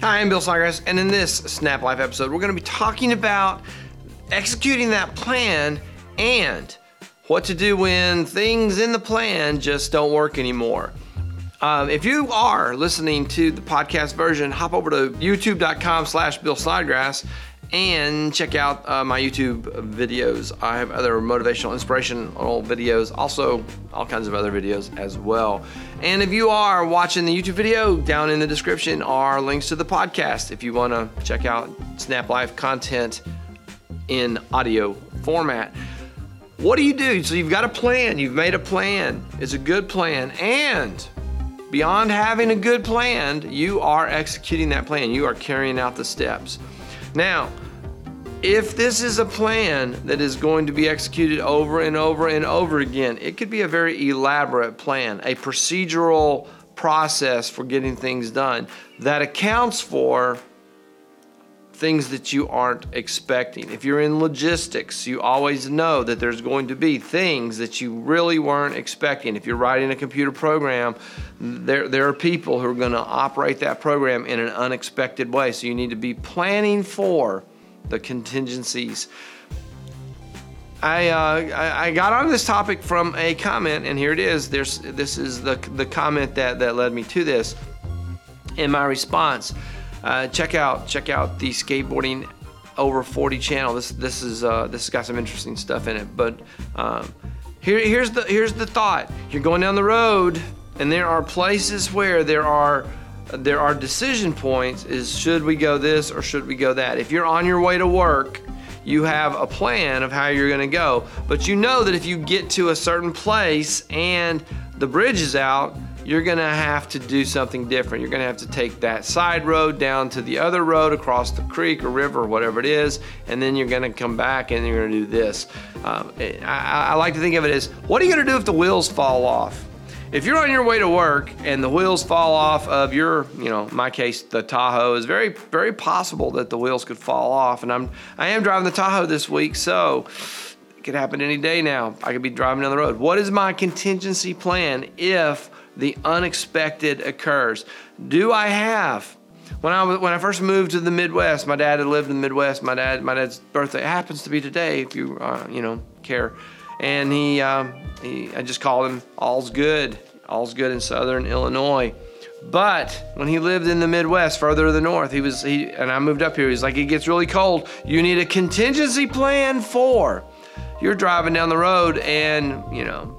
Hi, I'm Bill Snodgrass, and in this Snap Life episode, we're going to be talking about executing that plan and what to do when things in the plan just don't work anymore. Um, if you are listening to the podcast version, hop over to youtube.com slash Bill Snodgrass and check out uh, my YouTube videos. I have other motivational, inspirational videos, also all kinds of other videos as well. And if you are watching the YouTube video, down in the description are links to the podcast if you want to check out Snap Life content in audio format. What do you do? So you've got a plan, you've made a plan, it's a good plan, and beyond having a good plan, you are executing that plan, you are carrying out the steps. Now, if this is a plan that is going to be executed over and over and over again, it could be a very elaborate plan, a procedural process for getting things done that accounts for things that you aren't expecting. If you're in logistics, you always know that there's going to be things that you really weren't expecting. If you're writing a computer program, there, there are people who are going to operate that program in an unexpected way. So you need to be planning for the contingencies. I, uh, I got on this topic from a comment, and here it is. There's this is the the comment that that led me to this. In my response, uh, check out check out the skateboarding over 40 channel. This this is uh, this has got some interesting stuff in it. But um, here here's the here's the thought. You're going down the road, and there are places where there are there are decision points is should we go this or should we go that if you're on your way to work you have a plan of how you're going to go but you know that if you get to a certain place and the bridge is out you're to have to do something different you're to have to take that side road down to the other road across the creek or river or whatever it is and then you're to come back and you're to do this um, I, I like to think of it as what are you to do if the wheels fall off if you're on your way to work and the wheels fall off of your, you know, my case, the Tahoe is very, very possible that the wheels could fall off. And I'm, I am driving the Tahoe this week, so it could happen any day now. I could be driving down the road. What is my contingency plan if the unexpected occurs? Do I have when I when I first moved to the Midwest, my dad had lived in the Midwest. My dad my dad's birthday happens to be today, if you uh, you know care, and he um, he, I just called him All's Good. All's Good in Southern Illinois. But when he lived in the Midwest, further to the north, he was he and I moved up here. He's like, it gets really cold. You need a contingency plan for. You're driving down the road and you know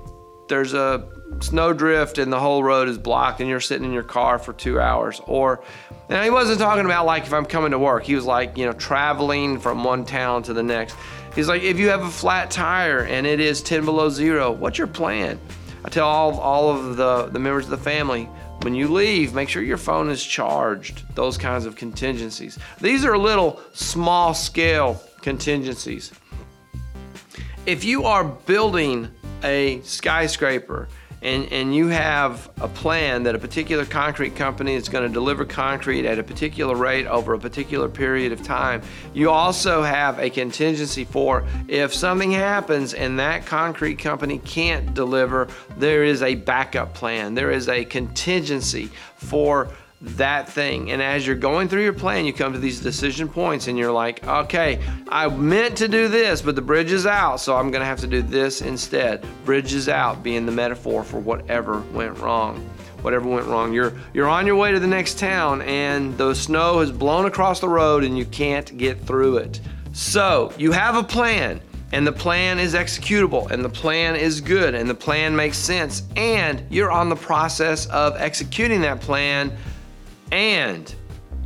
there's a snowdrift and the whole road is blocked and you're sitting in your car for two hours. Or now he wasn't talking about like if I'm coming to work. He was like you know traveling from one town to the next. He's like, if you have a flat tire and it is 10 below zero, what's your plan? I tell all, all of the, the members of the family, when you leave, make sure your phone is charged. Those kinds of contingencies. These are little small scale contingencies. If you are building a skyscraper and, and you have a plan that a particular concrete company is going to deliver concrete at a particular rate over a particular period of time, you also have a contingency for if something happens and that concrete company can't deliver, there is a backup plan. There is a contingency for that thing. And as you're going through your plan, you come to these decision points and you're like, okay, I meant to do this, but the bridge is out, so I'm to have to do this instead. Bridge is out being the metaphor for whatever went wrong. Whatever went wrong. You're you're on your way to the next town and the snow has blown across the road and you can't get through it. So, you have a plan and the plan is executable and the plan is good and the plan makes sense and you're on the process of executing that plan and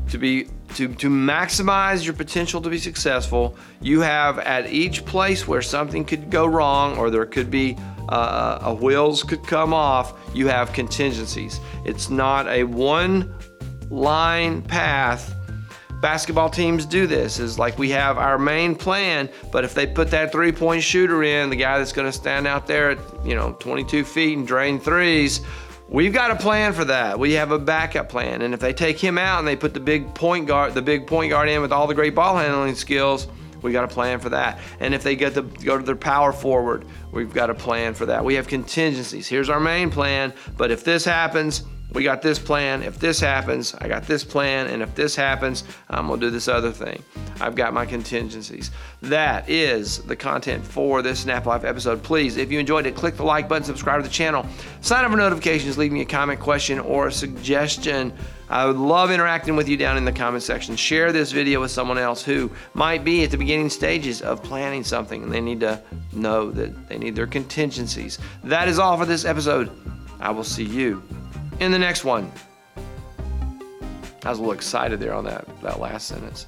to be to, to maximize your potential to be successful, you have at each place where something could go wrong or there could be uh, a wheels could come off, you have contingencies. It's not a one line path. Basketball teams do this is like we have our main plan, but if they put that three point shooter in, the guy that's going to stand out there at you know 22 feet and drain threes, We've got a plan for that. We have a backup plan. And if they take him out and they put the big point guard, the big point guard in with all the great ball handling skills, we got a plan for that. And if they get to go to their power forward, we've got a plan for that. We have contingencies. Here's our main plan, but if this happens, we got this plan. If this happens, I got this plan. And if this happens, I'm going to do this other thing. I've got my contingencies. That is the content for this Snap Life episode. Please, if you enjoyed it, click the like button, subscribe to the channel, sign up for notifications, leave me a comment, question, or a suggestion. I would love interacting with you down in the comment section. Share this video with someone else who might be at the beginning stages of planning something and they need to know that they need their contingencies. That is all for this episode. I will see you in the next one. I was a little excited there on that, that last sentence.